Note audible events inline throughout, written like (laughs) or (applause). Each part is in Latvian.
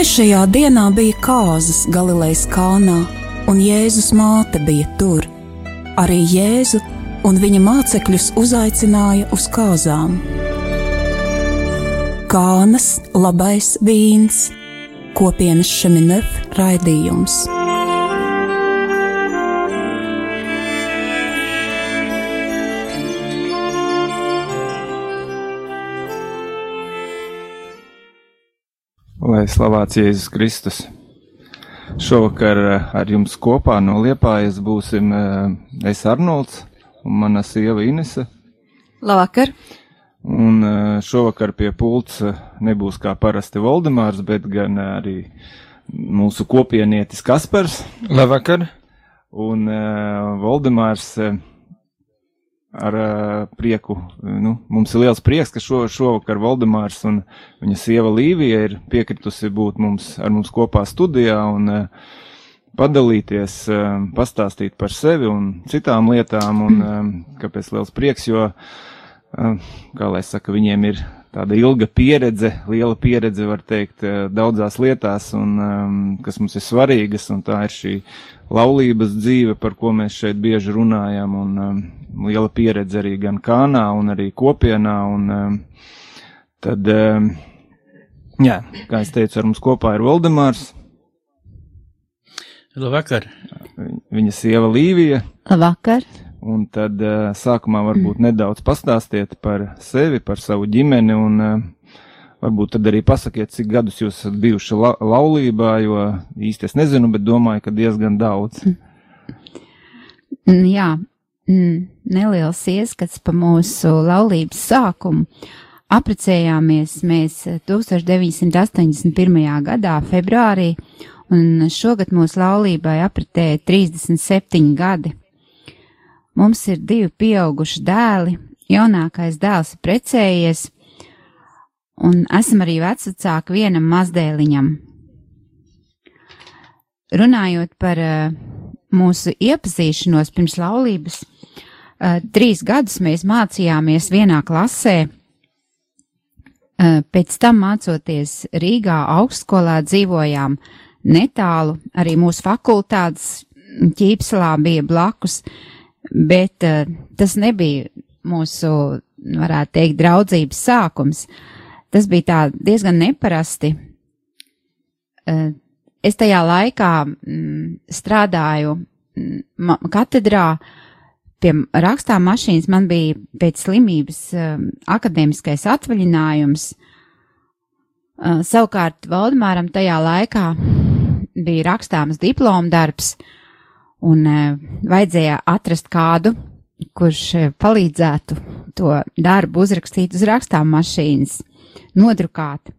Trešajā dienā bija kāzas Galilejas kalnā, un Jēzus māte bija tur. Arī Jēzu un viņa mācekļus uzaicināja uz kāzām. Kānas labais vīns, kopienas šeminef raidījums. Lai slavēts Jēzus Kristus. Šovakar eh, ar jums kopā no Liepājas būsim eh, es Arnolds un mana sieva Inese. Labvakar! Un eh, šovakar pie pults nebūs kā parasti Voldemārs, bet gan arī mūsu kopienietis Kaspars. Labvakar! Un Voldemārs ar uh, prieku. Nu, mums ir liels prieks, ka šo, šovakar Valdemārs un viņa sieva Līvija ir piekritusi būt mums, ar mums kopā studijā un uh, padalīties, uh, pastāstīt par sevi un citām lietām. Un, uh, (clears throat) kāpēc liels prieks, jo, uh, kā lai saka, viņiem ir tāda ilga pieredze, liela pieredze, var teikt, daudzās lietās, un, um, kas mums ir svarīgas, un tā ir šī laulības dzīve, par ko mēs šeit bieži runājam, un um, liela pieredze arī gan kānā, un arī kopienā, un um, tad, um, jā, kā es teicu, ar mums kopā ir Voldemārs. Labvakar! Viņa sieva Līvija. Labvakar! Un tad uh, sākumā varbūt nedaudz pastāstiet par sevi, par savu ģimeni, un uh, Varbūt tad arī pasakiet, cik gadus jūs esat bijuši la laulībā, jo īsti es nezinu, bet domāju, ka diezgan daudz. Mm, jā, mm, neliels ieskats pa mūsu laulības sākumu. Aprecējāmies mēs 1981. gadā, februārī, un šogad mūsu laulībai apritēja 37 gadi. Mums ir divi pieauguši dēli, jaunākais dēls ir precējies, un esam arī vecāki vienam mazdēliņam. Runājot par uh, mūsu iepazīšanos pirms laulības, trīs gadus mēs mācījāmies vienā klasē. Uh, pēc tam mācoties Rīgā augstskolā dzīvojām netālu, arī mūsu fakultātes ķīpselā bija blakus, bet uh, tas nebija mūsu, varētu teikt, draudzības sākums. Uh, Tas bija tā diezgan neparasti. Eh, es tajā laikā mm, strādāju mm, katedrā pie rakstām mašīnas. Man bija pēc slimības um, akadēmiskais atvaļinājums. Uh, savukārt Valdemāram tajā laikā bija rakstāms diplomdarbs un uh, vajadzēja atrast kādu, kurš palīdzētu to darbu uzrakstīt uz rakstām mašīnas nodrukāti.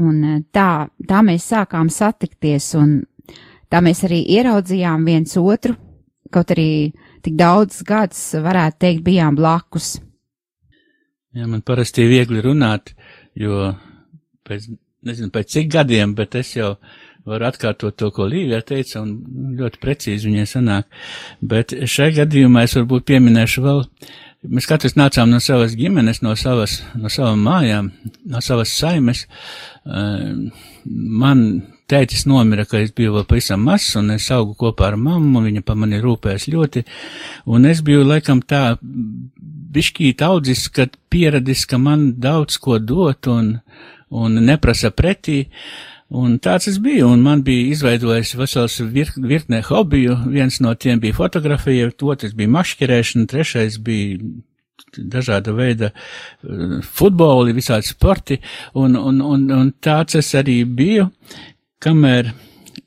Un eh, tā, tā mēs sākām satikties, un tā mēs arī ieraudzījām viens otru, kaut arī tik daudz gadus, varētu teikt, bijām blakus. Jā, man parasti ir viegli runāt, jo pēc, nezinu, pēc cik gadiem, bet es jau varu atkārtot to, ko Līvija teica, un ļoti precīzi viņai sanāk. Bet šai gadījumā es varbūt pieminēšu vēl Mēs katrs nācām no savas ģimenes, no savas, no savām mājām, no savas saimes. Man tētis nomira, ka es biju vēl pavisam mazs, un es augu kopā ar mammu, viņa pa mani rūpēs ļoti, un es biju laikam tā bišķīt audzis, kad pieradis, ka man daudz ko dot un, un neprasa pretī. Un tāds es biju, un man bija izveidojis vesels vir, virknē hobiju. Viens no tiem bija fotografija, otrs bija mašķerēšana, trešais bija dažāda veida uh, futboli, visādi sporti, un, un, un, un tāds es arī biju, kamēr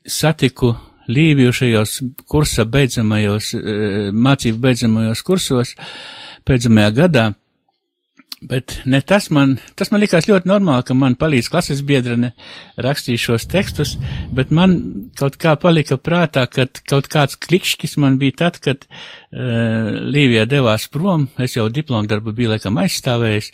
satiku Līviju šajos kursa beidzamajos, uh, mācību beidzamajos kursos, beidzamajā gadā. Bet ne tas man, tas man likās ļoti normāli, ka man palīdz klases biedrene rakstīt šos tekstus, bet man kaut kā palika prātā, ka kaut kāds klikšķis man bija tad, kad uh, Līvija devās prom, es jau diplomu darbu biju laikam aizstāvējis,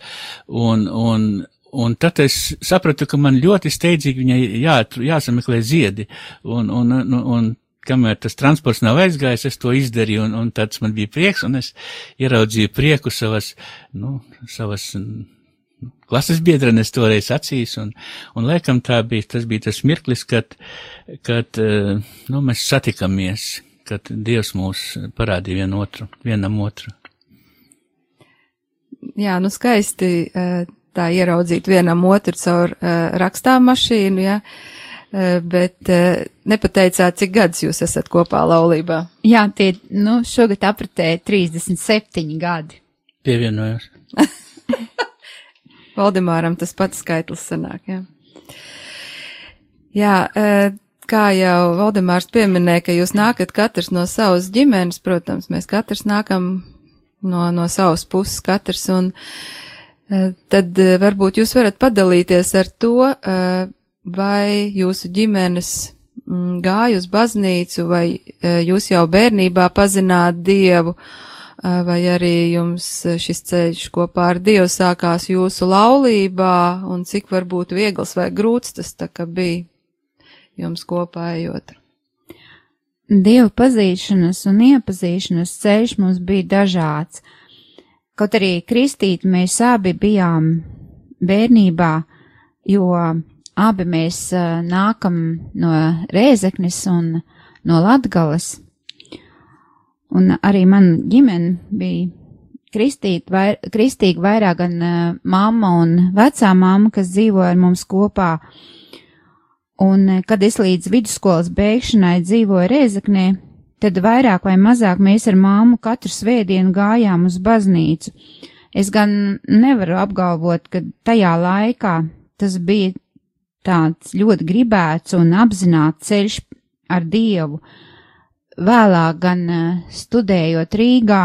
un, un, un tad es sapratu, ka man ļoti steidzīgi viņai jā, jāsameklē ziedi, un, un, un, un kamēr tas transports nav aizgājis, es to izdarīju, un, un tāds man bija prieks, un es ieraudzīju prieku savas, nu, savas klases biedrenes toreiz acīs, un, un laikam tā bija, tas bija tas mirklis, kad, kad, nu, mēs satikamies, kad Dievs mūs parādīja vienu otru, vienam otru. Jā, nu skaisti tā ieraudzīt vienam otru caur rakstām mašīnu. Ja? bet nepateicāt, cik gadus jūs esat kopā laulībā. Jā, tie, nu, šogad apritē 37 gadi. Pievienojos. (laughs) Valdemāram tas pats skaitlis sanāk, jā. Jā, kā jau Valdemārs pieminēja, ka jūs nākat katrs no savas ģimenes, protams, mēs katrs nākam no, no savas puses katrs, un tad varbūt jūs varat padalīties ar to, vai jūsu ģimenes mm, gāja uz baznīcu, vai jūs jau bērnībā pazināt Dievu, vai arī jums šis ceļš kopā ar Dievu sākās jūsu laulībā, un cik varbūt viegls vai grūts tas tā kā bija jums kopā ejot. Dievu pazīšanas un iepazīšanas ceļš mums bija dažāds. Kaut arī kristīt mēs abi bijām bērnībā, jo abi mēs nākam no Rēzeknes un no Latgales. Un arī man ģimene bija kristīt, vai, kristīga vairāk gan uh, mamma un vecā mamma, kas dzīvoja ar mums kopā. Un, kad es līdz vidusskolas beigšanai dzīvoju Rēzaknē, tad vairāk vai mazāk mēs ar māmu katru svētdienu gājām uz baznīcu. Es gan nevaru apgalvot, ka tajā laikā tas bija tāds ļoti gribēts un apzināts ceļš ar Dievu, Vēlāk, gan eh, studējot Rīgā,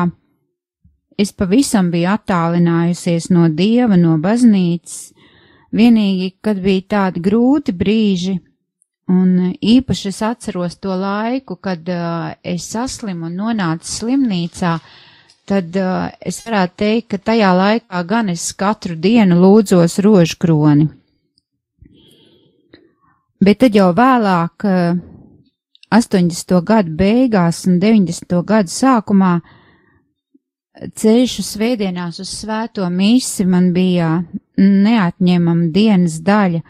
es pavisam biju attālinājusies no dieva, no baznīcas, vienīgi, kad bija tādi grūti brīži, un īpaši es atceros to laiku, kad uh, es saslimu un nonācu slimnīcā, tad uh, es varētu teikt, ka tajā laikā gan es katru dienu lūdzos rožkroni. Bet tad jau vēlāk, uh, 80. gadu beigās un 90. gadu sākumā ceļš uz svētdienās uz svēto misi man bija neatņemama dienas daļa.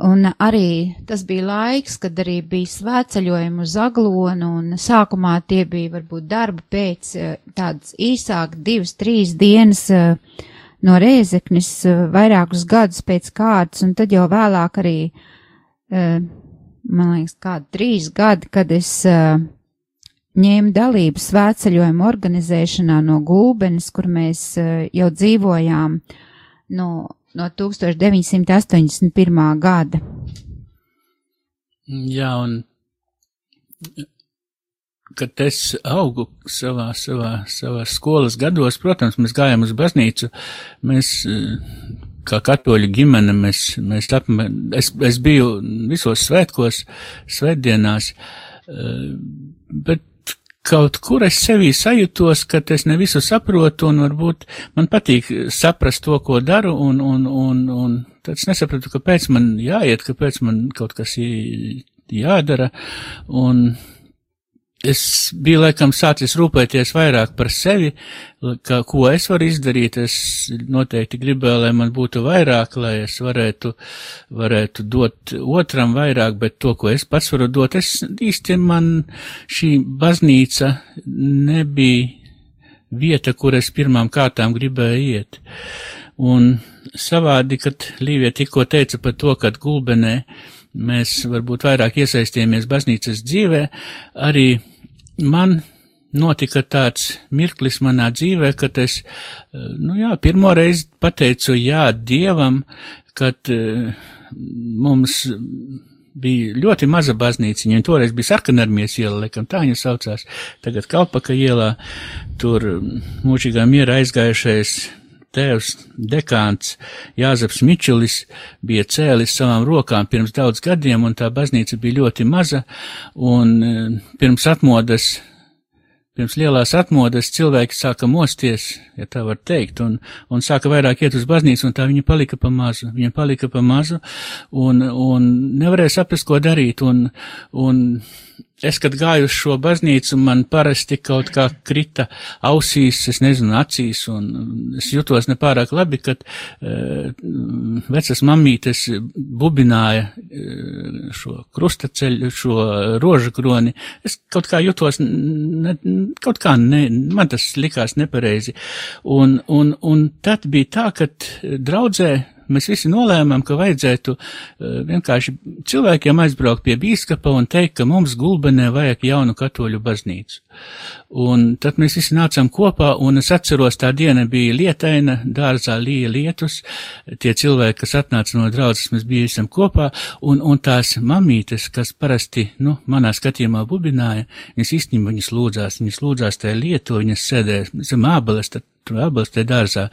Un arī tas bija laiks, kad arī bija svētceļojumi uz aglonu, un sākumā tie bija varbūt darba pēc eh, tādas īsāk divas, trīs dienas eh, no rēzeknis, eh, vairākus gadus pēc kārtas, un tad jau vēlāk arī man liekas, kādi trīs gadi, kad es ņēmu dalību svētceļojumu organizēšanā no Gulbenes, kur mēs jau dzīvojām no, no 1981. gada. Jā, un kad es augu savā, savā, savā skolas gados, protams, mēs gājām uz baznīcu, mēs kā katoļu ģimene, mēs, mēs apmē, es, es biju visos svētkos, svētdienās, eh, bet kaut kur es sevī sajūtos, ka es ne visu saprotu un varbūt man patīk saprast to, ko daru un, un, un, un tad es nesapratu, kāpēc man jāiet, kāpēc man kaut kas jādara un es biju laikam sācis rūpēties vairāk par sevi, ka, ko es varu izdarīt. Es noteikti gribēju, lai man būtu vairāk, lai es varētu, varētu dot otram vairāk, bet to, ko es pats varu dot, es īsti man šī baznīca nebija vieta, kur es pirmām kārtām gribēju iet. Un savādi, kad Līvija tikko teica par to, kad gulbenē mēs varbūt vairāk iesaistījāmies baznīcas dzīvē, arī man notika tāds mirklis manā dzīvē, kad es, nu jā, pirmo reizi pateicu jā Dievam, kad uh, mums bija ļoti maza baznīciņa, un toreiz bija sarkanarmies iela, laikam tā viņa saucās, tagad Kalpaka ielā, tur mūžīgā miera aizgājušais tēvs dekāns Jāzeps Mičulis bija cēlis savām rokām pirms daudz gadiem, un tā baznīca bija ļoti maza, un e, pirms atmodas, pirms lielās atmodas cilvēki sāka mosties, ja tā var teikt, un, un sāka vairāk iet uz baznīcu, un tā viņa palika pa mazu, viņa palika pa mazu, un, un nevarēja saprast, ko darīt, un, un es, kad gāju uz šo baznīcu, man parasti kaut kā krita ausīs, es nezinu, acīs, un es jutos nepārāk labi, kad uh, vecas mamītes bubināja uh, šo krustaceļu, šo rožu kroni. Es kaut kā jutos, ne, kaut kā ne, man tas likās nepareizi. Un, un, un tad bija tā, ka draudzē mēs visi nolēmām, ka vajadzētu uh, vienkārši cilvēkiem aizbraukt pie bīskapa un teikt, ka mums gulbenē vajag jaunu katoļu baznīcu. Un tad mēs visi nācām kopā, un es atceros, tā diena bija lietaina, dārzā līja lietus, tie cilvēki, kas atnāca no draudzes, mēs bijām kopā, un, un tās mamītes, kas parasti, nu, manā skatījumā bubināja, viņas īstenībā viņas lūdzās, viņas lūdzās tajā lietu, viņas sēdēja zem ābeles, tad atbalstē dārzā,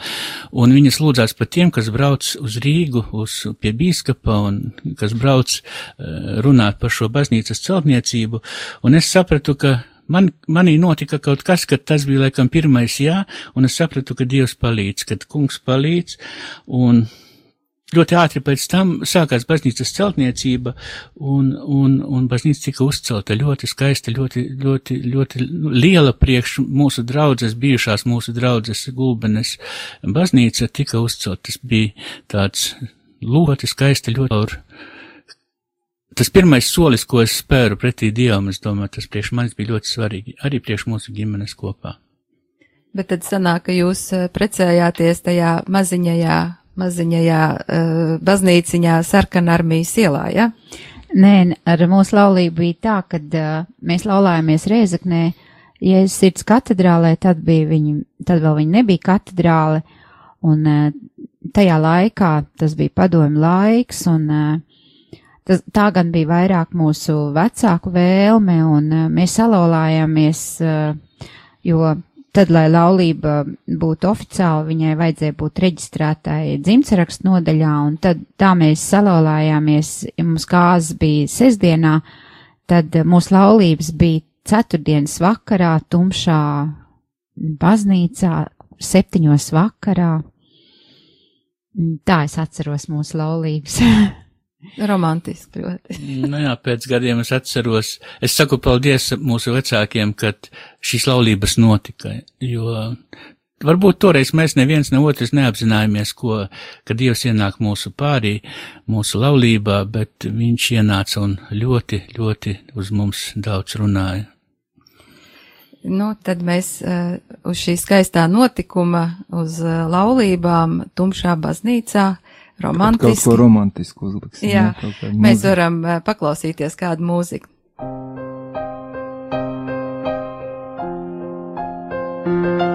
un viņas lūdzās par tiem, kas brauc uz Rīgu, uz pie bīskapa un kas brauc uh, runāt par šo baznīcas celtniecību, un es sapratu, ka man, manī notika kaut kas, ka tas bija laikam pirmais jā, un es sapratu, ka Dievs palīdz, ka kungs palīdz, un ļoti ātri pēc tam sākās baznīcas celtniecība, un, un, un baznīca tika uzcelta ļoti skaista, ļoti, ļoti, ļoti liela priekš mūsu draudzes, bijušās mūsu draudzes gulbenes baznīca tika uzcelta. Tas bija tāds ļoti skaista, ļoti aur. Tas pirmais solis, ko es spēru pretī Dievam, es domāju, tas priekš manis bija ļoti svarīgi, arī priekš mūsu ģimenes kopā. Bet tad sanāk, ka jūs eh, precējāties tajā maziņajā maziņajā uh, baznīciņā sarkanarmijas ielā, ja? Nē, ar mūsu laulību bija tā, ka uh, mēs laulājāmies Rēzaknē, Jēzus sirds katedrālē, tad bija viņi, tad vēl viņi nebija katedrāle, un uh, tajā laikā tas bija padomu laiks, un uh, tas, tā gan bija vairāk mūsu vecāku vēlme, un uh, mēs salaulājāmies, uh, jo Tad, lai laulība būtu oficiāla, viņai vajadzēja būt reģistrētai dzimtsarakstu nodaļā, un tad tā mēs salauzājāmies, ja mums kāzas bija sestdienā, tad mūsu laulības bija ceturtdienas vakarā, tumšā baznīcā, septiņos vakarā. Tā es atceros mūsu laulības. (laughs) Romantiski ļoti. nu jā, pēc gadiem es atceros, es saku paldies mūsu vecākiem, kad šīs laulības notika, jo varbūt toreiz mēs neviens ne otrs neapzinājāmies, ko, ka Dievs ienāk mūsu pārī, mūsu laulībā, bet viņš ienāca un ļoti, ļoti uz mums daudz runāja. Nu, tad mēs uh, uz šī skaistā notikuma, uz uh, laulībām tumšā baznīcā romantiski. Kaut ko romantisku uzliksim. Jā, jā mēs varam paklausīties kādu mūziku. Jésus, vers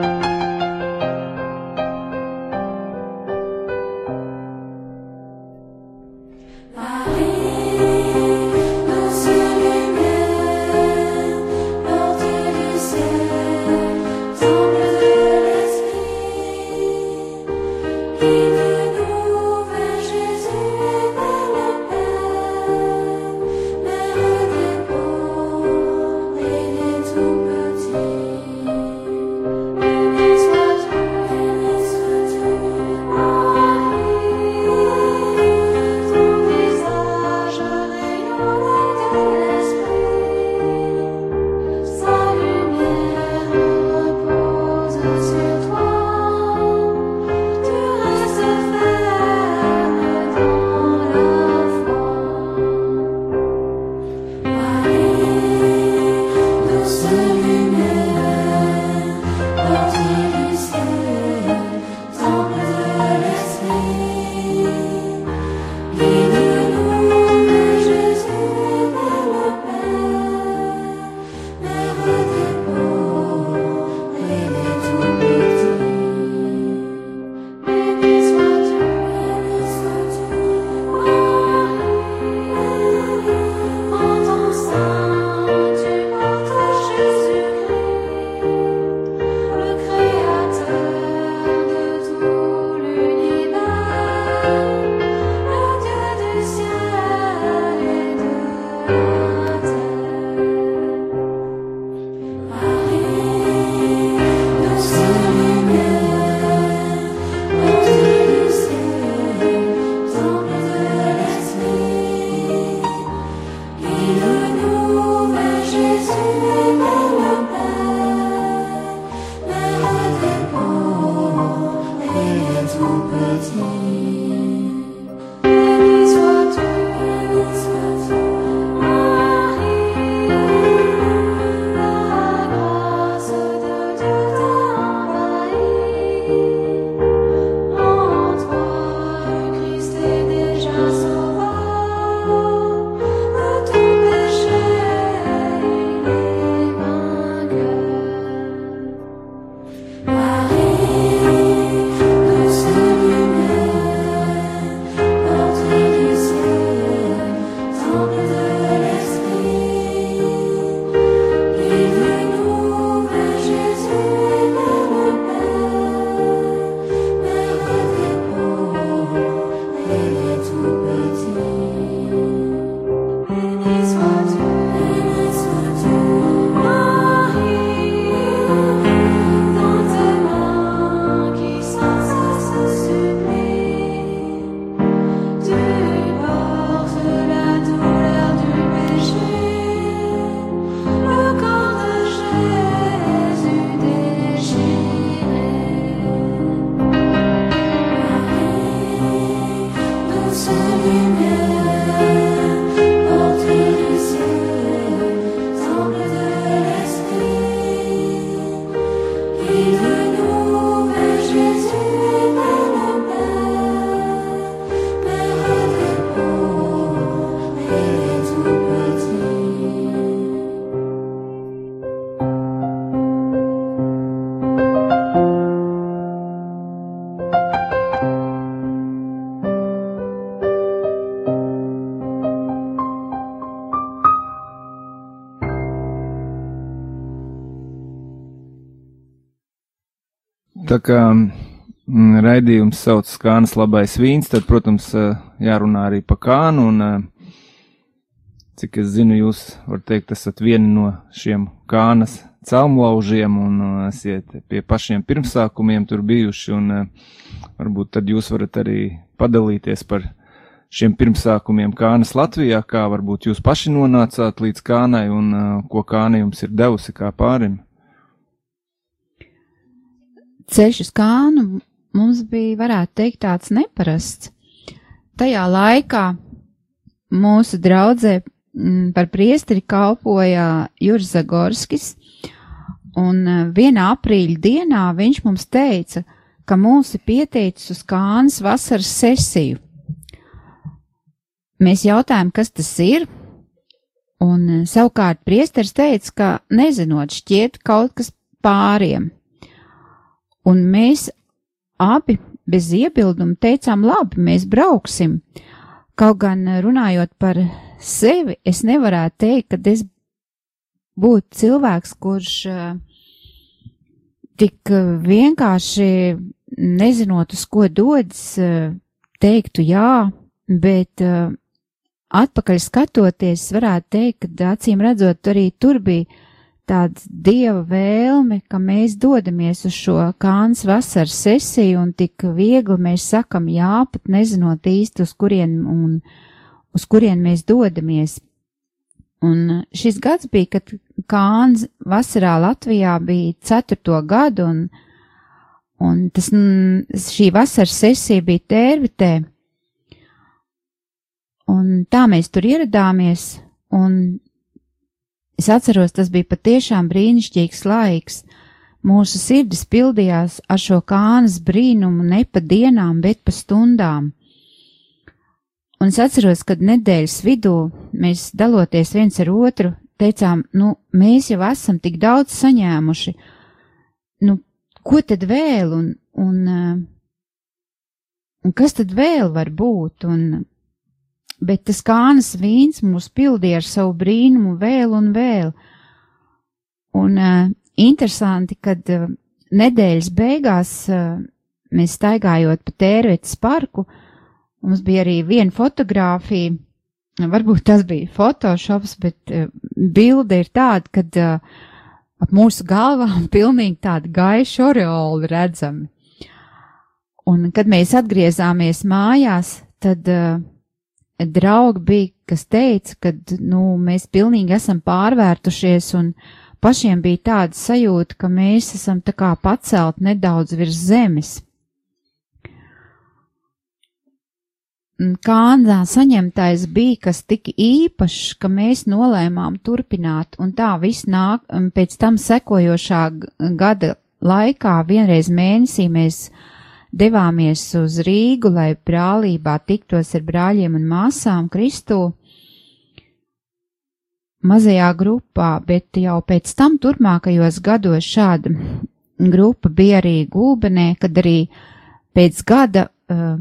Tā kā mm, raidījums sauc Kānas labais vīns, tad, protams, eh, jārunā arī pa kānu, un eh, cik es zinu, jūs, var teikt, esat vieni no šiem kānas celmlaužiem un eh, esiet pie pašiem pirmsākumiem tur bijuši, un varbūt tad jūs varat arī padalīties par šiem pirmsākumiem Kānas Latvijā, kā varbūt jūs paši nonācāt līdz Kānai un ko Kāna jums ir devusi kā pārim ceļš uz kānu mums bija, varētu teikt, tāds neparasts. Tajā laikā mūsu draudzē mm, par priesteri kalpoja Juris Zagorskis, un e, vienā aprīļa dienā viņš mums teica, ka mūs ir pieteicis uz kānas vasaras sesiju. Mēs jautājām, kas tas ir, un e, savukārt priesteris teica, ka nezinot šķiet kaut kas pāriem un mēs abi bez iebilduma teicām, labi, mēs brauksim. Kaut gan runājot par sevi, es nevarētu teikt, ka es būtu cilvēks, kurš uh, tik vienkārši nezinot, uz ko dodas, uh, teiktu jā, bet atpakaļ skatoties, varētu teikt, ka acīm redzot, arī tur bija tāds dieva vēlme, ka mēs dodamies uz šo kāns vasaras sesiju un tik viegli mēs sakam jā, pat nezinot īsti, uz kurien un uz kurien mēs dodamies. Un šis gads bija, kad kāns vasarā Latvijā bija ceturto gadu un, un tas, šī vasaras sesija bija tērvitē. Un tā mēs tur ieradāmies un Es atceros, tas bija patiešām brīnišķīgs laiks. Mūsu sirdis pildījās ar šo kānas brīnumu ne pa dienām, bet pa stundām. Un es atceros, kad nedēļas vidū mēs daloties viens ar otru, teicām, nu, mēs jau esam tik daudz saņēmuši, nu, ko tad vēl un, un, eh, un kas tad vēl var būt? Un bet tas kānas vīns mūs pildīja ar savu brīnumu vēl un vēl. Un uh, interesanti, kad uh, nedēļas beigās uh, mēs staigājot pa tērvetes parku, mums bija arī viena fotografija, varbūt tas bija photoshops, bet uh, bilde ir tāda, kad uh, ap mūsu galvām (laughs) pilnīgi tādi gaiši oreoli redzami. Un kad mēs atgriezāmies mājās, tad uh, draugi bija, kas teica, ka, nu, mēs pilnīgi esam pārvērtušies un pašiem bija tāda sajūta, ka mēs esam tā kā pacelt nedaudz virs zemes. Kādā saņemtais bija kas tik īpašs, ka mēs nolēmām turpināt, un tā viss nāk, pēc tam sekojošā gada laikā vienreiz mēnesī mēs devāmies uz Rīgu, lai brālībā tiktos ar brāļiem un māsām Kristu mazajā grupā, bet jau pēc tam turpmākajos gados šāda grupa bija arī Gulbenē, kad arī pēc gada, uh,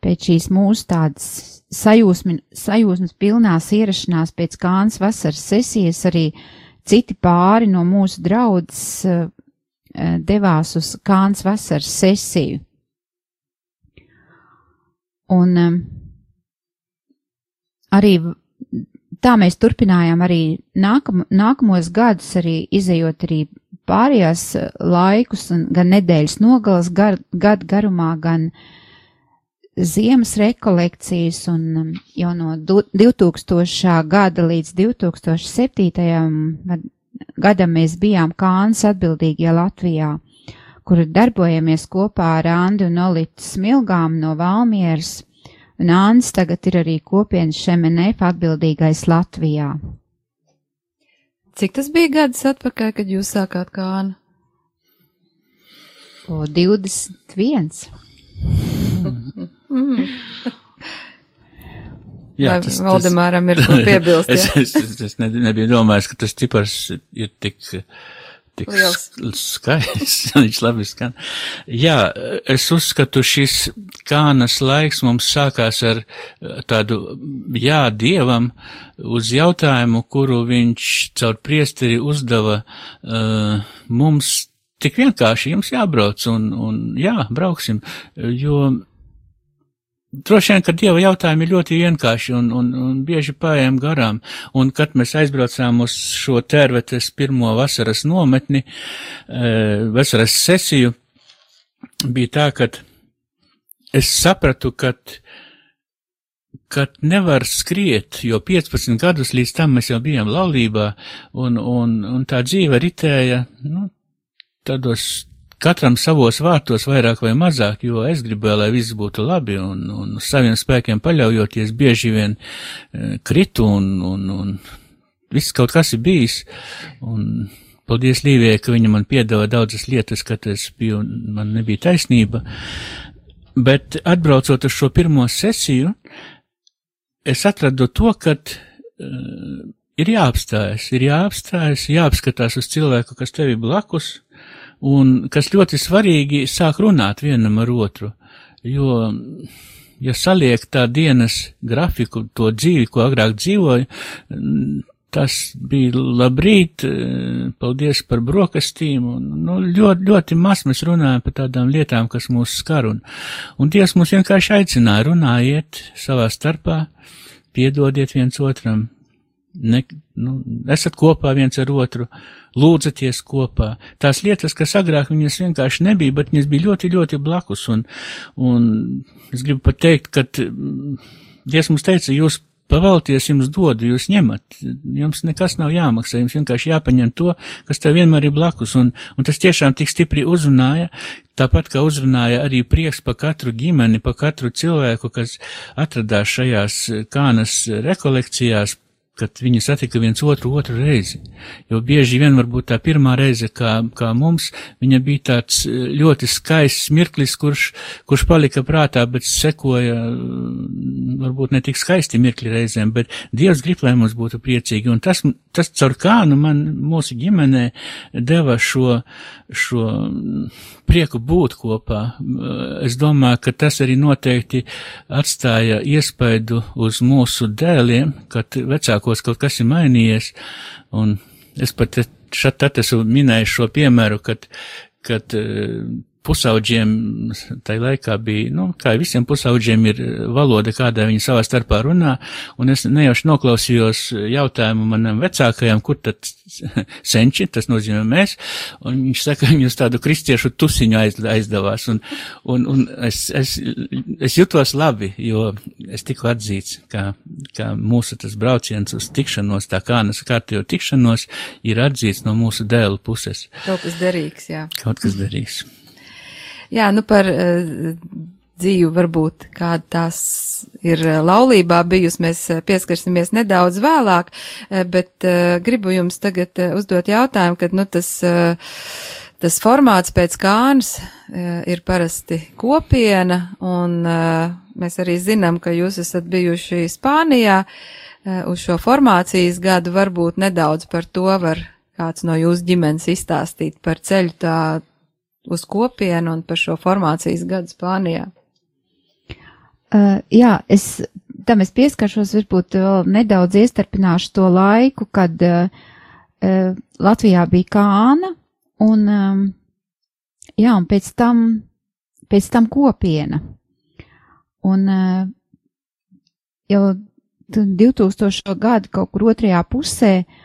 pēc šīs mūsu tādas sajūsmi, sajūsmas pilnās ierašanās pēc Kānas vasaras sesijas arī citi pāri no mūsu draudzes uh, devās uz Kānas vasaras sesiju. Un um, arī tā mēs turpinājām arī nākam, nākamos gadus, arī izējot arī pārējās laikus, gan nedēļas nogalas gar, gadu garumā, gan ziemas rekolekcijas, un um, jau no 2000. gada līdz 2007. gadam mēs bijām Kānas atbildīgie Latvijā, kur darbojamies kopā ar Andu un Olitu Smilgām no Valmieras un Ānis tagad ir arī kopienas šemenēf atbildīgais Latvijā. Cik tas bija gadus atpakaļ, kad jūs sākāt kānu? O 21. Mm. Jā, Vai tas, tas, Valdemāram ir ko (laughs) piebilst? es, es, es, es ne- nebiju domājis, ka tas cipars ir tik, tik skaists, (laughs) viņš labi skan. Jā, es uzskatu, šis kānas laiks mums sākās ar eh, tādu jā dievam uz jautājumu, kuru viņš caur priesteri uzdeva uh, mums tik vienkārši jums jābrauc un, un jā, brauksim, jo Droši vien, ka Dieva jautājumi ir ļoti vienkārši un, un, un bieži pājām garām, un kad mēs aizbraucām uz šo tērvetes pirmo vasaras nometni, e, vasaras sesiju, bija tā, ka es sapratu, ka kad nevar skriet, jo 15 gadus līdz tam mēs jau bijām laulībā, un, un, un tā dzīve ritēja, nu, tādos katram savos vārtos vairāk vai mazāk, jo es gribēju, lai viss būtu labi un, un uz saviem spēkiem paļaujoties bieži vien e, kritu un, un, un viss kaut kas ir bijis. Un paldies Līvijai, ka viņa man piedāvā daudzas lietas, kad es biju, man nebija taisnība. Bet atbraucot uz šo pirmo sesiju, es atradu to, ka uh, ir jāapstājas, ir jāapstājas, jāapskatās uz cilvēku, kas tevi blakus, un kas ļoti svarīgi sāk runāt vienam ar otru, jo, ja saliek tā dienas grafiku, to dzīvi, ko agrāk dzīvoju, tas bija labrīt, paldies par brokastīm, un, nu, ļoti, ļoti maz mēs runājam par tādām lietām, kas mūs skar, un, un Dievs mūs vienkārši aicināja runājiet savā starpā, piedodiet viens otram, ne, nu, esat kopā viens ar otru, lūdzaties kopā. Tās lietas, kas agrāk viņas vienkārši nebija, bet viņas bija ļoti, ļoti blakus, un, un es gribu pat teikt, ka mm, Dievs mums teica, jūs pavalties jums dodu, jūs ņemat, jums nekas nav jāmaksā, jums vienkārši jāpaņem to, kas tev vienmēr ir blakus, un, un tas tiešām tik stipri uzrunāja, tāpat kā uzrunāja arī prieks pa katru ģimeni, pa katru cilvēku, kas atradās šajās kānas rekolekcijās, kad viņi satika viens otru otru reizi. Jo bieži vien varbūt tā pirmā reize, kā, kā mums, viņa bija tāds eh, ļoti skaists mirklis, kurš, kurš palika prātā, bet sekoja mm, varbūt ne tik skaisti mirkli reizēm, bet Dievs grib, lai mums būtu priecīgi. Un tas, tas caur kānu man mūsu ģimenē deva šo, šo prieku būt kopā. Es domāju, ka tas arī noteikti atstāja iespaidu uz mūsu dēliem, kad vecākos kaut kas ir mainījies. Un es pat tad esmu minējis šo piemēru, kad, kad pusauģiem tai laikā bija, nu, kā visiem pusauģiem ir valoda, kādā viņi savā starpā runā, un es nejauši noklausījos jautājumu manam vecākajam, kur tad (laughs) senči, tas nozīmē mēs, un viņš saka, (laughs) viņus tādu kristiešu tusiņu aiz, aizdavās, un, un, un es, es, es jutos labi, jo es tiku atzīts, kā, kā mūsu tas brauciens uz tikšanos, tā kā nes kārtējo tikšanos, ir atzīts no mūsu dēlu puses. Kaut kas derīgs, jā. Kaut kas derīgs. Jā, nu par uh, dzīvi varbūt kāda tās ir laulībā bijusi, mēs pieskarsimies nedaudz vēlāk, bet uh, gribu jums tagad uzdot jautājumu, kad, nu, tas, uh, tas formāts pēc kānas uh, ir parasti kopiena, un uh, mēs arī zinām, ka jūs esat bijuši Spānijā uh, uz šo formācijas gadu, varbūt nedaudz par to var kāds no jūsu ģimenes izstāstīt par ceļu tā uz kopienu un par šo formācijas gadu Spānijā? Uh, jā, es tam es pieskaršos, varbūt vēl nedaudz iestarpināšu to laiku, kad uh, uh, Latvijā bija kāna, un, um, jā, un pēc tam, pēc tam kopiena. Un uh, jau 2000. gada kaut kur otrajā pusē uh,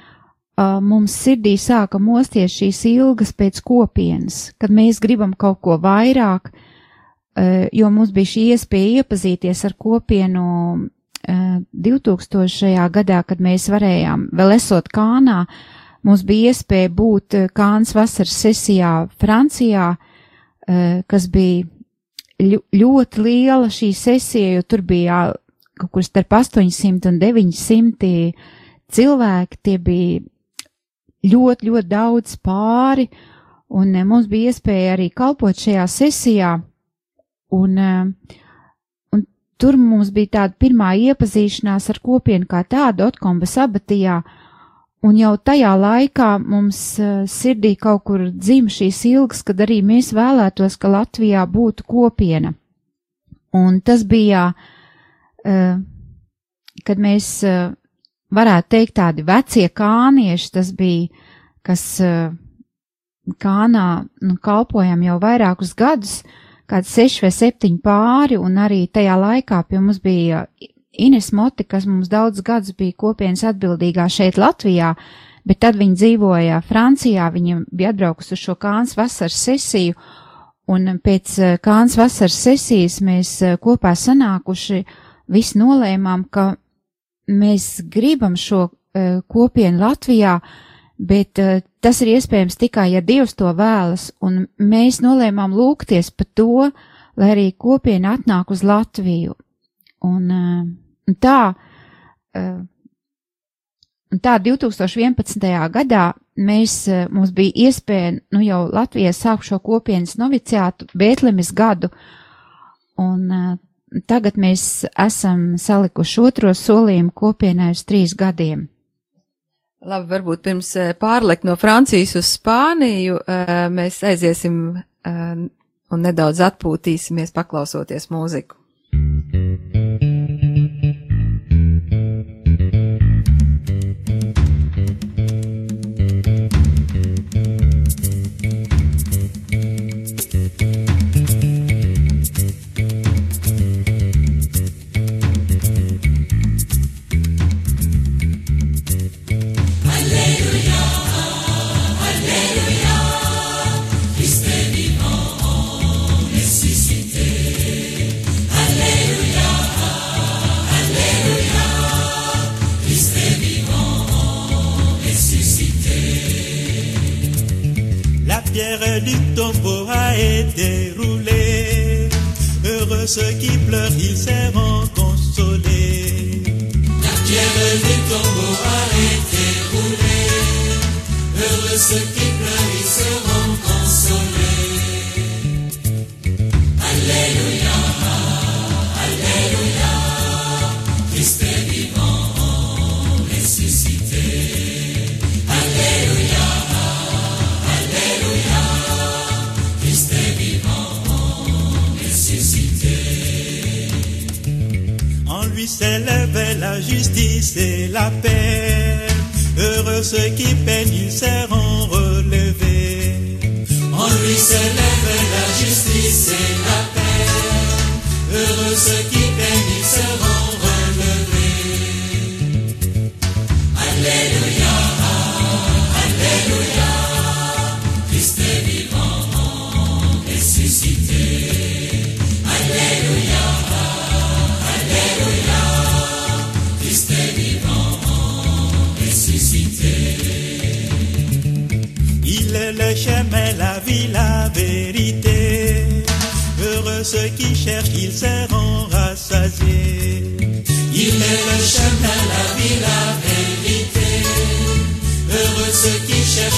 mums sirdī sāka mosties šīs ilgas pēc kopienas, kad mēs gribam kaut ko vairāk, uh, jo mums bija šī iespēja iepazīties ar kopienu uh, 2000. gadā, kad mēs varējām, vēl esot Kānā, mums bija iespēja būt Kāns vasaras sesijā Francijā, kas bija ļoti liela šī sesija, jo tur bija kaut kur starp 800 un 900 cilvēki, tie bija ļoti, ļoti daudz pāri, un eh, mums bija iespēja arī kalpot šajā sesijā, un, eh, un tur mums bija tāda pirmā iepazīšanās ar kopienu kā tādu Otkomba sabatijā, un jau tajā laikā mums uh, sirdī kaut kur dzim šīs ilgas, kad arī mēs vēlētos, ka Latvijā būtu kopiena. Un tas bija, kad mēs varētu teikt tādi vecie kānieši, tas bija, kas uh, kānā nu, kalpojam jau vairākus gadus, kāds seši vai septiņi pāri, un arī tajā laikā pie mums bija Ines Moti, kas mums daudz gadus bija kopienas atbildīgā šeit Latvijā, bet tad viņa dzīvoja Francijā, viņa bija atbraukusi uz šo kāns vasaras sesiju, un pēc kāns vasaras sesijas mēs kopā sanākuši, visi nolēmām, ka mēs gribam šo uh, kopienu Latvijā, bet uh, tas ir iespējams tikai, ja Dievs to vēlas, un mēs nolēmām lūgties par to, lai arī kopiena atnāk uz Latviju. Un, uh, tā, uh, tā 2011. gadā mēs, uh, mums bija iespēja, nu jau Latvijā sākt šo kopienas noviciātu Bētlemes gadu, un uh, tagad mēs esam salikuši otro solījumu kopienai uz trīs gadiem. Labi, varbūt pirms eh, pārlekt no Francijas uz Spāniju, eh, mēs aiziesim eh, un nedaudz atpūtīsimies, paklausoties mūziku.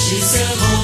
She's a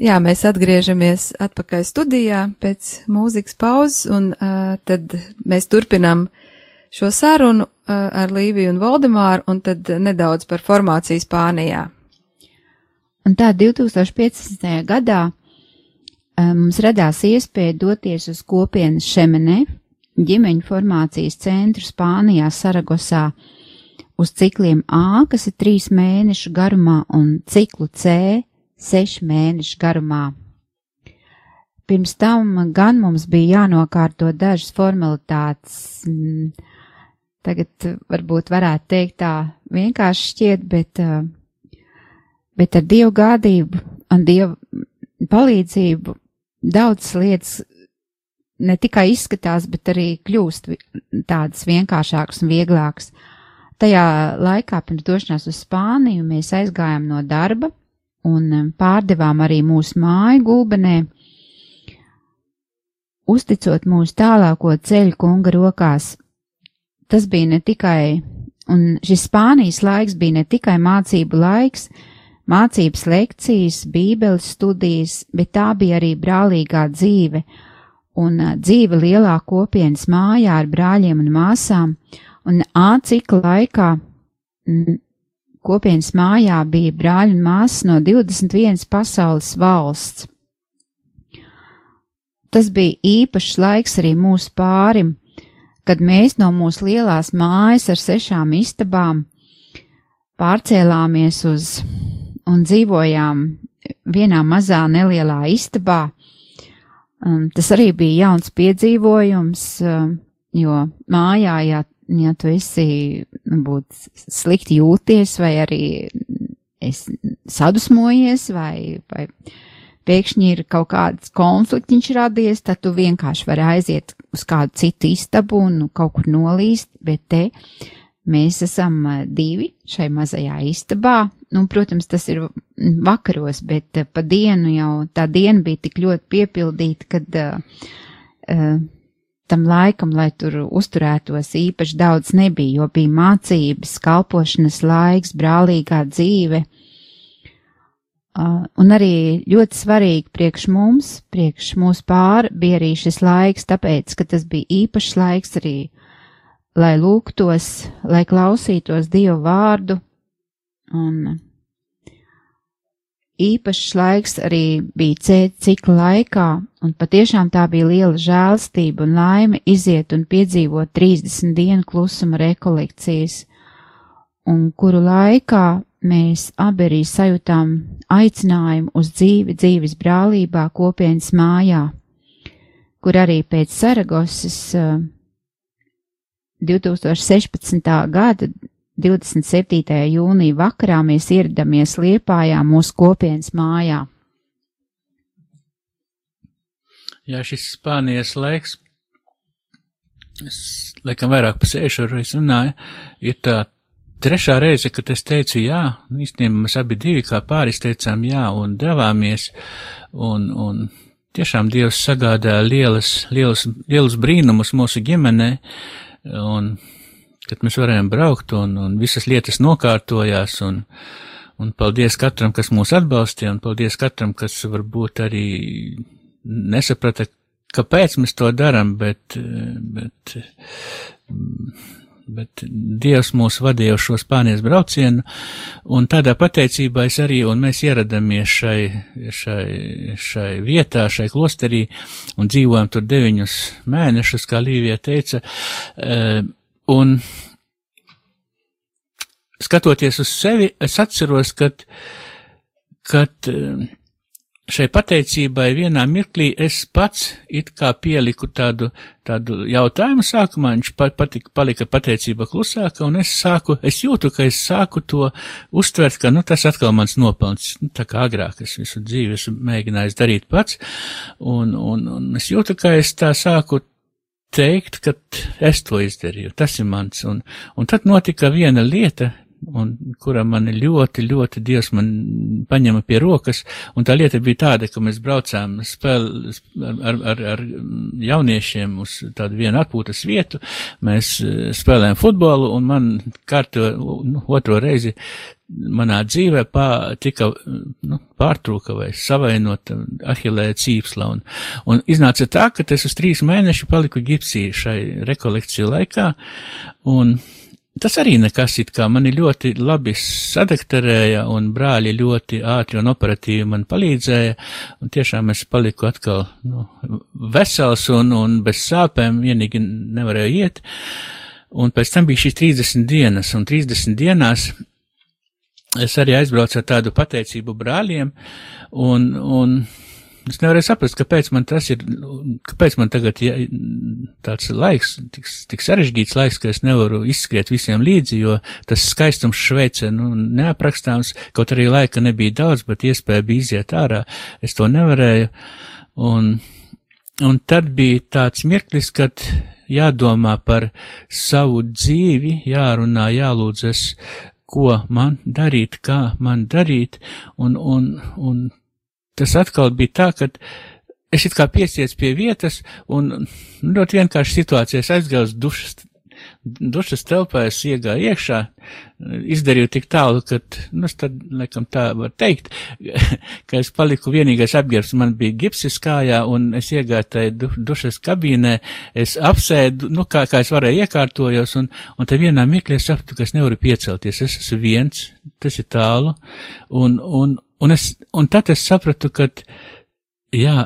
Jā, mēs atgriežamies atpakaļ studijā pēc mūzikas pauzes, un uh, tad mēs turpinām šo sarunu uh, ar Līviju un Voldemāru, un tad nedaudz par formāciju Spānijā. Un tā 2015. gadā mums radās iespēja doties uz kopienas Šemenē, ģimeņu formācijas centru Spānijā, Saragosā, uz cikliem A, kas ir trīs mēnešu garumā, un ciklu C, sešu mēnešu garumā. Pirms tam gan mums bija jānokārto dažas formalitātes. mm, Tagad eh, varbūt varētu teikt tā vienkārši šķiet, bet uh, bet ar dievu gādību un dievu palīdzību daudzas lietas ne tikai izskatās, bet arī kļūst tādas vienkāršākas un vieglākas. Tajā laikā pirms došanās uz Spāniju mēs aizgājām no darba un pārdevām arī mūsu māju gulbenē, uzticot mūsu tālāko ceļu kunga rokās. Tas bija ne tikai, un šis Spānijas laiks bija ne tikai mācību laiks, mācības lekcijas, bībeles studijas, bet tā bija arī brālīgā dzīve un ā, dzīve lielā kopienas mājā ar brāļiem un māsām, un A cikla laikā kopienas mājā bija brāļi un māsas no 21 pasaules valsts. Tas bija īpašs laiks arī mūsu pārim, kad mēs no mūsu lielās mājas ar sešām istabām pārcēlāmies uz un dzīvojām vienā mazā nelielā istabā. Tas arī bija jauns piedzīvojums, um, jo mājā, ja, ja tu esi, būt slikti jūties, vai arī es sadusmojies, vai, vai pēkšņi ir kaut kāds konfliktiņš radies, tad tu vienkārši vari aiziet uz kādu citu istabu un kaut kur nolīst, bet te mēs esam ā, divi šai mazajā istabā. Nu, protams, tas ir vakaros, bet ā, pa dienu jau tā diena bija tik ļoti piepildīta, kad uh, uh, tam laikam, lai tur uzturētos īpaši daudz nebija, jo bija mācības, kalpošanas laiks, brālīgā dzīve. Uh, un arī ļoti svarīgi priekš mums, priekš mūsu pāri bija arī šis laiks, tāpēc, ka tas bija īpašs laiks arī, lai lūgtos, lai klausītos Dievu vārdu, un īpašs laiks arī bija C cikla laikā, un patiešām tā bija liela žēlstība un laime iziet un piedzīvot 30 dienu klusuma rekolekcijas, un kuru laikā mēs abi arī sajūtām aicinājumu uz dzīvi dzīves brālībā kopienas mājā, kur arī pēc Saragosas uh, 2016. gada 27. jūnija vakarā mēs ieradāmies Liepājā mūsu kopienas mājā. Jā, šis Spānijas laiks, es laikam vairāk pa sēšu reiz runāju, ir tā trešā reize, kad es teicu jā, īstenībā mēs abi divi kā pāris teicām jā un devāmies, un, un tiešām Dievs sagādāja lielas, lielas, lielus brīnumus mūsu ģimenē, un kad mēs varējām braukt un, un visas lietas nokārtojās un, un paldies katram, kas mūs atbalstīja un paldies katram, kas varbūt arī nesaprata, kāpēc mēs to darām, bet, bet, bet Dievs mūs vadīja uz šo Spānijas braucienu, un tādā pateicībā es arī, un mēs ieradāmies šai, šai, šai vietā, šai klosterī, un dzīvojam tur deviņus mēnešus, kā Līvija teica, uh, Un skatoties uz sevi, es atceros, kad, kad šai pateicībai vienā mirklī es pats it kā pieliku tādu, tādu jautājumu sākumā, viņš pat, patika, palika pateicība klusāka, un es sāku, es jūtu, ka es sāku to uztvert, ka, nu, tas atkal mans nopelns, nu, tā kā agrāk es visu dzīvi esmu mēģinājis darīt pats, un, un, un es jūtu, ka es tā sāku teikt, ka es to izdarīju, tas ir mans, un, un tad notika viena lieta, un kura man ļoti, ļoti Dievs man paņēma pie rokas, un tā lieta bija tāda, ka mēs braucām spēl, ar, ar, ar jauniešiem uz tādu vienu atpūtas vietu, mēs eh, spēlējām futbolu, un man kārto nu, otro reizi manā dzīvē pā, tika nu, pārtrūka vai savainota ahilē cīpsla, un, un iznāca tā, ka es uz trīs mēnešu paliku gipsī šai rekolekciju laikā, un Tas arī nekas it kā. Mani ļoti labi sadekterēja un brāļi ļoti ātri un operatīvi man palīdzēja, un tiešām es paliku atkal nu, vesels un, un bez sāpēm, vienīgi nevarēju iet, un pēc tam bija šīs 30 dienas, un 30 dienās es arī aizbraucu ar tādu pateicību brāļiem, un, un Es nevarēju saprast, kāpēc man tas ir, kāpēc man tagad ja, tāds laiks, tik, tik sarežģīts laiks, ka es nevaru izskriet visiem līdzi, jo tas skaistums Šveicē, nu, neaprakstāms, kaut arī laika nebija daudz, bet iespēja bija iziet ārā. Es to nevarēju. Un, un tad bija tāds mirklis, kad jādomā par savu dzīvi, jārunā, jālūdzas, ko man darīt, kā man darīt, un, un, un tas atkal bija tā, ka es it kā piesies pie vietas un ļoti vienkārši situācijas aizgāju uz dušas, dušas telpā, es iegāju iekšā, izdarīju tik tālu, ka, nu, tad, laikam tā var teikt, (laughs) ka es paliku vienīgais apģērbs, man bija gipsis kājā un es iegāju tajā du, dušas kabīnē, es apsēdu, nu, kā, kā es varēju iekārtojos un, un te vienā mirklī es sapratu, ka es nevaru piecelties, es esmu viens, tas ir tālu. Un, un, Un, es, un tad es sapratu, ka, jā,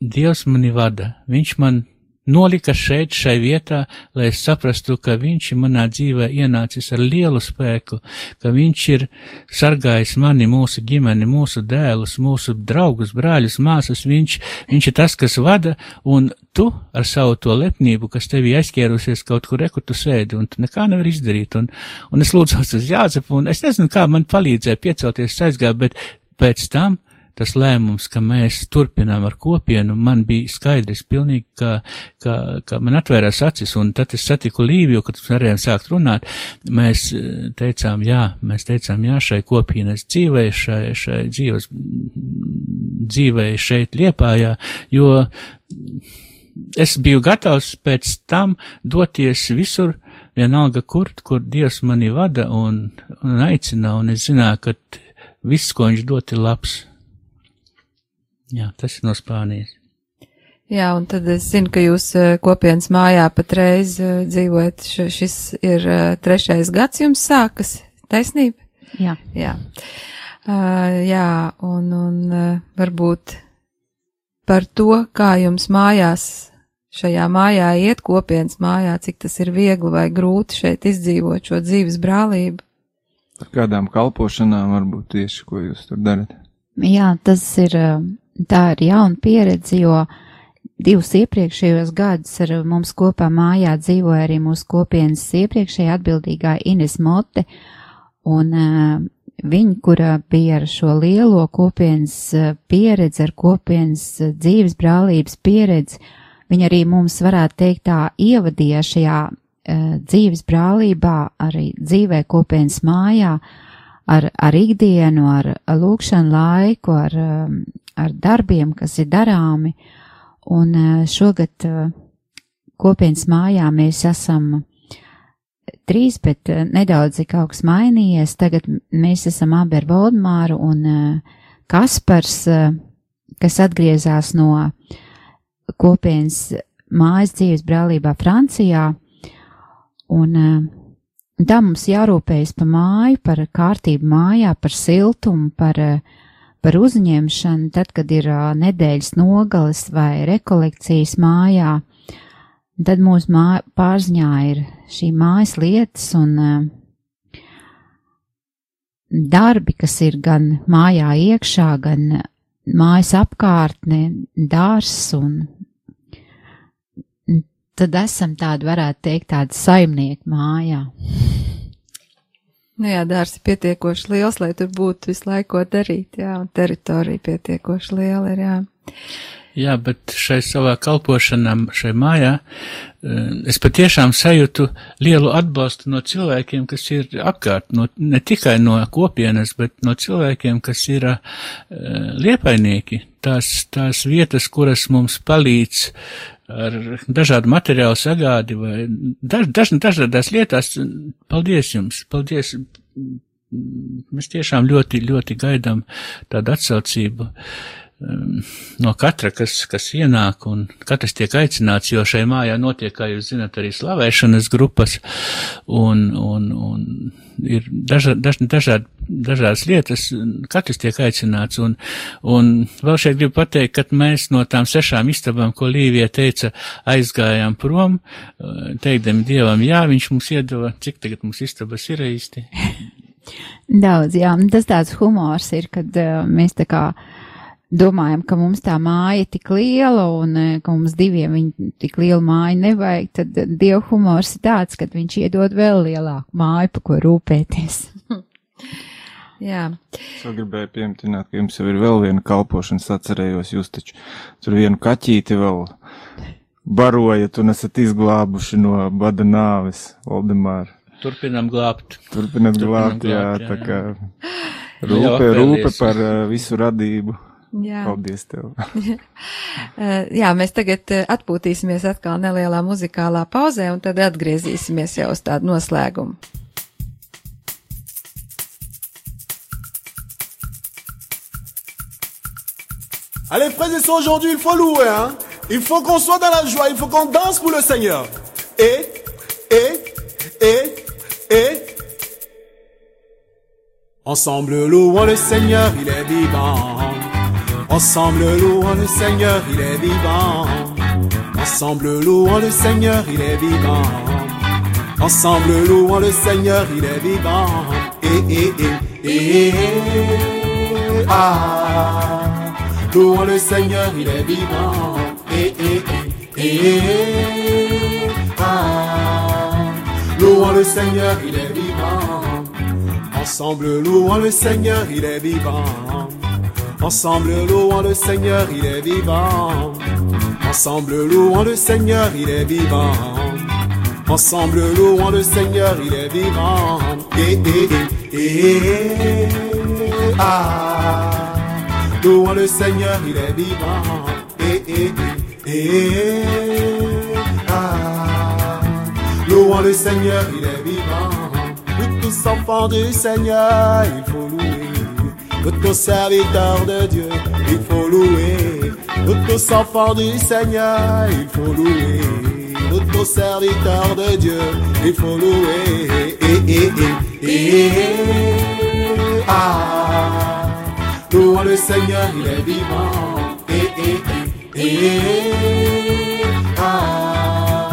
Dievs mani vada, Viņš man nolika šeit, šai vietā, lai es saprastu, ka viņš ir manā dzīvē ienācis ar lielu spēku, ka viņš ir sargājis mani, mūsu ģimeni, mūsu dēlus, mūsu draugus, brāļus, māsas, viņš, viņš ir tas, kas vada, un tu ar savu to lepnību, kas tevi aizķērusies kaut kur, reku tu sēdi, un tu nekā nevar izdarīt, un, un es lūdzos uz Jāzepu, un es nezinu, kā man palīdzēja piecelties aizgāt, bet Pēc tam tas lēmums, ka mēs turpinām ar kopienu, man bija skaidrs pilnīgi, ka, ka, ka man atvērās acis, un tad es satiku Līviju, kad varējām sākt runāt, mēs eh, teicām jā, mēs teicām jā šai kopienas dzīvei, šai, šai dzīves, dzīvei šeit Liepājā, jo es biju gatavs pēc tam doties visur, vienalga kur, kur Dievs mani vada un, un aicina, un es zināju, ka viss, ko viņš dod, ir labs. Jā, tas ir no Spānijas. Jā, un tad es zinu, ka jūs eh, kopienas mājā patreiz eh, dzīvojat. Šis ir eh, trešais gads jums sākas, taisnība? Jā. Jā, uh, jā un, un varbūt par to, kā jums mājās, šajā mājā iet kopienas mājā, cik tas ir viegli vai grūti šeit izdzīvot šo dzīves brālību. Par kādām kalpošanām varbūt tieši, ko jūs tur darat? Jā, tas ir, tā ir jauna pieredze, jo divus iepriekšējos gadus ar mums kopā mājā dzīvoja arī mūsu kopienas iepriekšējā atbildīgā Ines Mote, un uh, viņa, kura bija ar šo lielo kopienas pieredzi, ar kopienas dzīves brālības pieredzi, viņa arī mums varētu teikt tā ievadīja šajā Eh, dzīves brālībā, arī dzīvē kopienas mājā, ar, ar ikdienu, ar lūkšanu laiku, ar, eh, ar darbiem, kas ir darāmi. Un eh, šogad kopienas mājā mēs esam trīs, bet nedaudz ir kaut kas mainījies. Tagad mēs esam abi ar Valdmāru un Kaspars, kas atgriezās no kopienas mājas dzīves brālībā Francijā Un eh, tā mums jārūpējas par māju, par kārtību mājā, par siltumu, par, eh, par uzņemšanu, tad, kad ir eh, nedēļas nogales vai rekolekcijas mājā. Tad mūsu māja, pārziņā ir šī mājas lietas un darbi, kas ir gan mājā iekšā, gan mājas apkārtne, dārs un tad esam tādi, varētu teikt, tādi saimnieki mājā. Nu jā, dārs ir pietiekoši liels, lai tur būtu visu laiku ko darīt, jā, un teritorija pietiekoši liela ir, jā. Jā, bet šai savā kalpošanā, šai mājā, eh, es patiešām sajūtu lielu atbalstu no cilvēkiem, kas ir apkārt, no, ne tikai no kopienas, bet no cilvēkiem, kas ir uh, liepainieki, tās, tās vietas, kuras mums palīdz ar dažādu materiālu sagādi vai daž, daž, dažādās lietās. Paldies jums, paldies. Mēs tiešām ļoti, ļoti gaidām tādu atsaucību. Uh, no katra, kas, kas ienāk, un katrs tiek aicināts, jo šai mājā notiek, kā jūs zināt, arī slavēšanas grupas, un, un, un ir daža, daž, dažād, dažādas lietas, katrs tiek aicināts, un, un vēl šeit gribu pateikt, ka mēs no tām sešām istabām, ko Līvija teica, aizgājām prom, uh, teikdami Dievam, jā, viņš mums iedeva, cik tagad mums istabas ir īsti. (laughs) Daudz, jā, tas tāds humors ir, kad uh, mēs tā kā uh, domājam, ka mums tā māja ir tik liela un e, ka mums diviem viņa tik lielu māju nevajag, tad Dieva humors ir tāds, ka viņš iedod vēl lielāku māju, pa ko rūpēties. (laughs) Jā. Es vēl gribēju pieminēt, ka jums jau ir vēl viena kalpošana, atcerējos, jūs taču tur vienu kaķīti vēl barojat un esat izglābuši no bada nāves, Oldemāra. Turpinam glābt. Turpinam glābt, jā, jā, tā kā rūpe, rūpe par uh, visu radību. Jā. Paldies tev. (laughs) Eh, jā, mēs tagad eh, atpūtīsimies atkal nelielā muzikālā pauzē un tad atgriezīsimies jau uz tādu noslēgumu. Allez, frères et sœurs, aujourd'hui, il faut louer, hein. Il faut qu'on soit dans la joie, il faut qu'on danse pour le Seigneur. Et, et, et, et. Ensemble, louons le Seigneur, il est vivant. Ensemble louons le Seigneur, il est vivant. Ensemble louons le Seigneur, il est vivant. Ensemble louons le Seigneur, il est vivant. Et, et, et, et, ah. Louons le Seigneur, il est vivant. Et, et, et, ah. Louons le Seigneur, il est vivant. Ensemble louons le Seigneur, il est vivant. Ensemble louons le Seigneur, il est vivant. Ensemble louons le Seigneur, il est vivant. Ensemble louons le Seigneur, il est vivant. Et, et, et, et, ah. Louons le Seigneur, il est vivant. Et, et, et, ah. Louons le Seigneur, il est vivant. Nous tous enfants du Seigneur, il faut louer. Tout serviteur de Dieu, il faut louer. Tout enfants du Seigneur, il faut louer. Tout serviteur de Dieu, il faut louer. Et, et, et, et, ah, louons le Seigneur, il est vivant. Et, et, et, ah,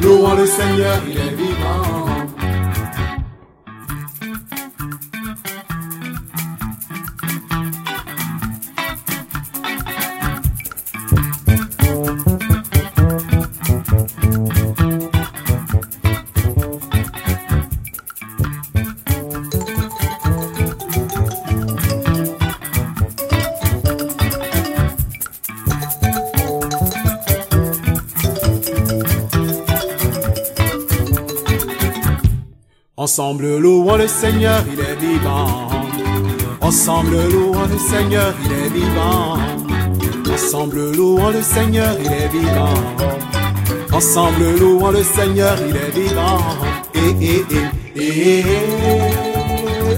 louons le Seigneur, il est Ensemble louons le Seigneur, il est vivant. Ensemble louons le Seigneur, il est vivant. Ensemble louons le Seigneur, il est vivant. Ensemble louons le Seigneur, il est vivant. Et, et, et, et,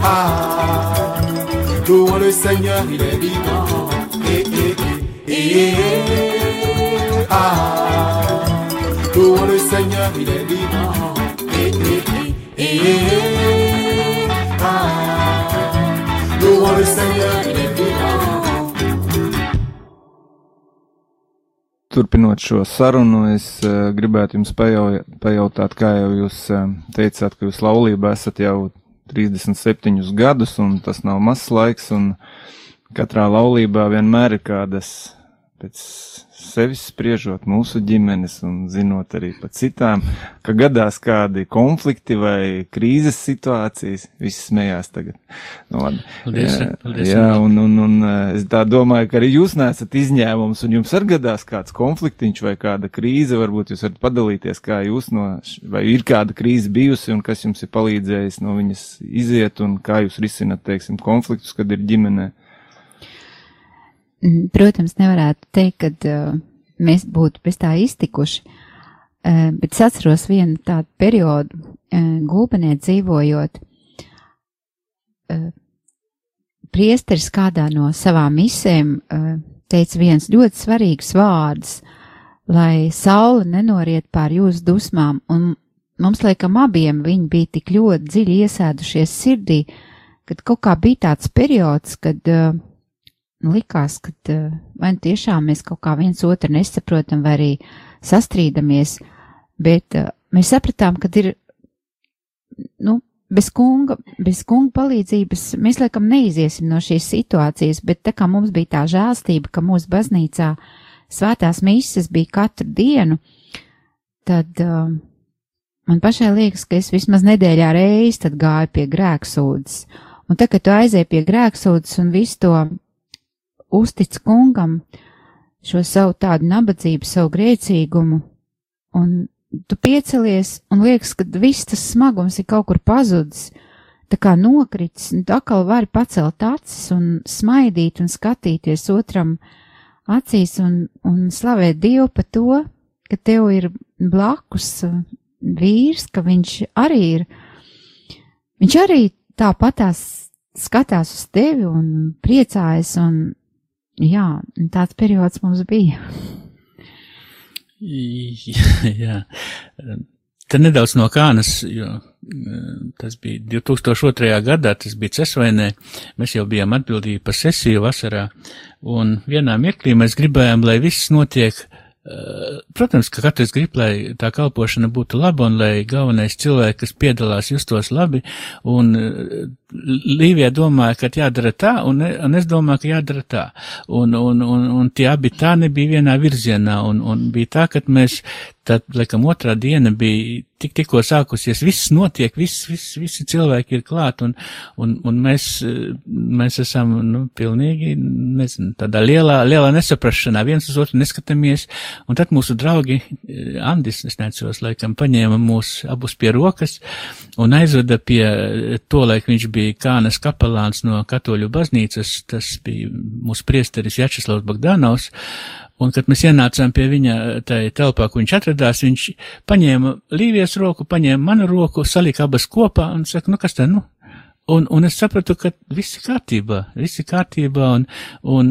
ah. Louons le Seigneur, il est vivant. Et, et, et, ah. Seigneur, il est vivant. Turpinot šo sarunu, es uh, gribētu jums pajau, pajautāt, kā jau jūs uh, teicāt, ka jūs laulībā esat jau 37 gadus, un tas nav mazs laiks, un katrā laulībā vienmēr ir kādas pēc sevis spriežot mūsu ģimenes un zinot arī pa citām, ka gadās kādi konflikti vai krīzes situācijas, visi smējās tagad. Nu, labi. Paldies, jā, paldies, jā, un, un, un es tā domāju, ka arī jūs neesat izņēmums un jums arī gadās kāds konfliktiņš vai kāda krīze, varbūt jūs varat padalīties, kā jūs no, vai ir kāda krīze bijusi un kas jums ir palīdzējis no viņas iziet un kā jūs risinat, teiksim, konfliktus, kad ir ģimenē. Mm, Protams, nevarētu teikt, ka uh, mēs būtu bez tā iztikuši, uh, bet es atceros vienu tādu periodu, uh, gulbenē dzīvojot. Priesteris kādā no savām misēm teica viens ļoti svarīgs vārds, lai saule nenoriet pār jūsu dusmām, un mums laikam abiem viņi bija tik ļoti dziļi iesēdušies sirdī, kad kaut kā bija tāds periods, kad uh, likās, ka uh, vai nu tiešām mēs kaut kā viens otru nesaprotam, vai arī sastrīdamies, bet uh, mēs sapratām, ka ir, nu, bez kunga, bez kunga palīdzības mēs laikam neiziesim no šīs situācijas, bet tā kā mums bija tā žēlstība, ka mūsu baznīcā svētās mises bija katru dienu, tad uh, man pašai liekas, ka es vismaz nedēļā reizi tad gāju pie grēksūdzes. Un tā, kad tu aizēji pie grēksūdzes un visu to uztic kungam šo savu tādu nabadzību, savu grēcīgumu, un tu piecelies, un liekas, ka viss tas smagums ir kaut kur pazudis, tā kā nokritis, un tu atkal vari pacelt acis un smaidīt un skatīties otram acīs un, un slavēt Dievu par to, ka tev ir blakus vīrs, ka viņš arī ir, viņš arī tāpatās skatās uz tevi un priecājas un Jā, tāds periods mums bija. (laughs) Jā, te nedaudz no kānas, jo eh, tas bija 2002. gadā, tas bija cesvainē, mēs jau bijām atbildīgi par sesiju vasarā, un vienā mirklī mēs gribējām, lai viss notiek, eh, protams, ka katrs grib, lai tā kalpošana būtu laba un lai galvenais cilvēks, kas piedalās, justos labi, un eh, Līvija domāja, ka jādara tā, un, un es domāju, ka jādara tā. Un, un, un, un tie abi tā nebija vienā virzienā, un, un bija tā, ka mēs, tad, laikam, otrā diena bija tik, tikko sākusies, viss notiek, viss, viss, visi cilvēki ir klāt, un, un, un mēs, mēs esam, nu, pilnīgi, nezinu, tādā lielā, lielā nesaprašanā, viens uz otru neskatāmies, un tad mūsu draugi, Andis, es neatceros, laikam, paņēma mūs abus pie rokas un aizveda pie to, laik viņš bija Kānas kapelāns no katoļu baznīcas, tas bija mūsu priesteris Jačeslavs Bagdanovs, un kad mēs ienācām pie viņa tajā telpā, kur viņš atradās, viņš paņēma Līvijas roku, paņēma manu roku, salika abas kopā un saka, nu kas tā, nu? Un, un es sapratu, ka viss ir kārtībā, viss ir kārtībā, un, un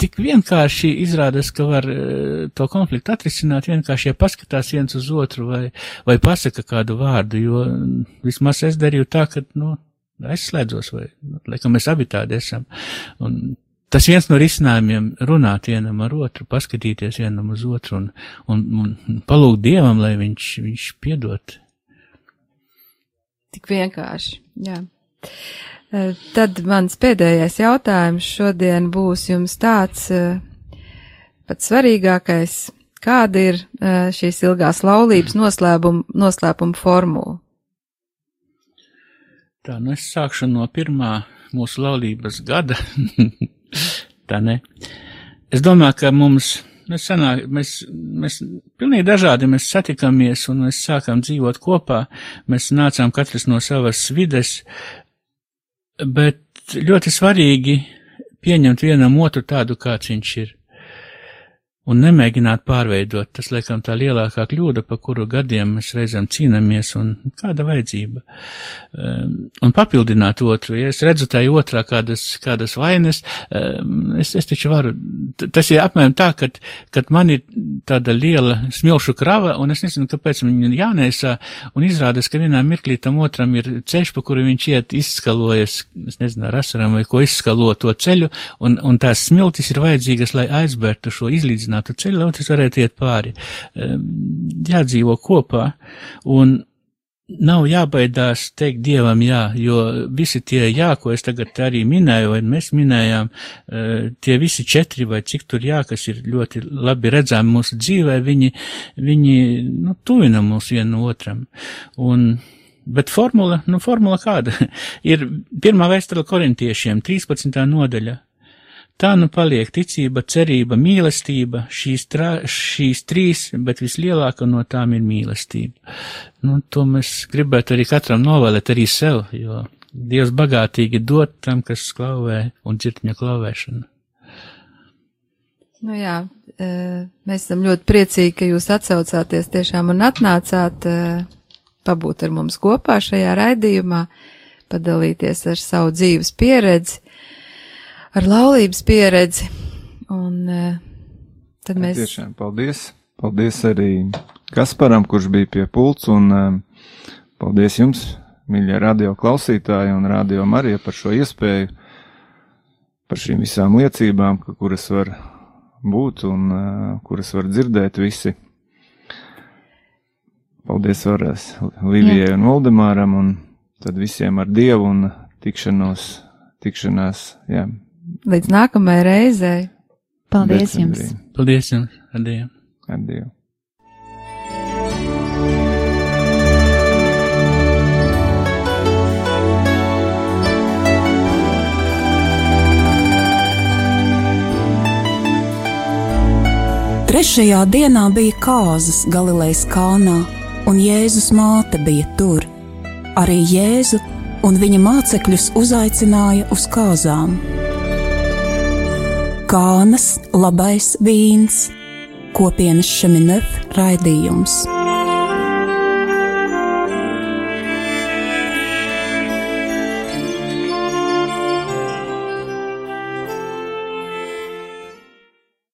tik vienkārši izrādās, ka var eh, to konfliktu atrisināt, vienkārši, ja paskatās viens uz otru vai, vai pasaka kādu vārdu, jo mm, vismaz es darīju tā, ka, nu, aizslēdzos, vai, nu, laikam, mēs abi tādi esam. Un tas viens no risinājumiem runāt vienam ar otru, paskatīties vienam uz otru un, un, un palūgt Dievam, lai viņš, viņš piedot. Tik vienkārši, jā. Tad mans pēdējais jautājums šodien būs jums tāds pats svarīgākais. Kāda ir šīs ilgās laulības noslēpuma formula? Tā, nu es sākšu no pirmā mūsu laulības gada. (laughs) Tā ne. Es domāju, ka mums, mēs sanāk, mēs, mēs pilnīgi dažādi, mēs satikamies un mēs sākām dzīvot kopā, mēs nācām katrs no savas vides, bet ļoti svarīgi pieņemt vienam otru tādu, kāds viņš ir. Un nemēģināt pārveidot, tas laikam tā lielākā kļūda, pa kuru gadiem mēs reizēm cīnāmies, un kāda vajadzība. Um, un papildināt otru, ja es redzu tai otrā kādas, kādas vainas, um, es, es taču varu, tas ir apmēram tā, ka, kad man ir tāda liela smilšu krava, un es nezinu, kāpēc man ir jānēsā, un izrādās, ka vienā mirklī tam otram ir ceļš, pa kuru viņš iet izskalojas, es nezinu, ar asarām vai ko izskalo to ceļu, un, un tās smiltis ir vajadzīgas, lai aizbērtu šo izlīdzinātu ceļu, lai otrs varētu iet pāri. Jādzīvo kopā, un nav jābaidās teikt Dievam jā, jo visi tie jā, ko es tagad arī minēju, vai mēs minējām, eh, tie visi četri vai cik tur jā, kas ir ļoti labi redzami mūsu dzīvē, viņi, viņi, nu, tuvina mūs vienu otram. Un, bet formula, nu, formula kāda? (laughs) ir pirmā vēstule korintiešiem, 13. nodaļa. Tā nu paliek ticība, cerība, mīlestība, šīs, trā, šīs trīs, bet vislielākā no tām ir mīlestība. Nu, to mēs gribētu arī katram novēlēt arī sev, jo Dievs bagātīgi dod tam, kas klauvē un dzird viņa klauvēšanu. Nu jā, e, mēs esam ļoti priecīgi, ka jūs atsaucāties tiešām un atnācāt e, pabūt ar mums kopā šajā raidījumā, padalīties ar savu dzīves pieredzi ar laulības pieredzi. Un uh, tad mēs. Tiešām paldies. Paldies arī Kasparam, kurš bija pie pults, un uh, paldies jums, mīļie radio klausītāji un radio Marija par šo iespēju, par šīm visām liecībām, kuras var būt un uh, kuras var dzirdēt visi. Paldies varas Līvijai un Voldemāram un tad visiem ar Dievu un tikšanos, tikšanās, jā, Līdz nākamajai reizei. Paldies decembrī. jums! Paldies jums, Adiem! Ar Dievu. Trešajā dienā bija kāzas Galilejas kalnā, un Jēzus māte bija tur. Arī Jēzu un viņa mācekļus uzaicināja uz kāzām. Kānas labais vīns, kopienas šeminef raidījums.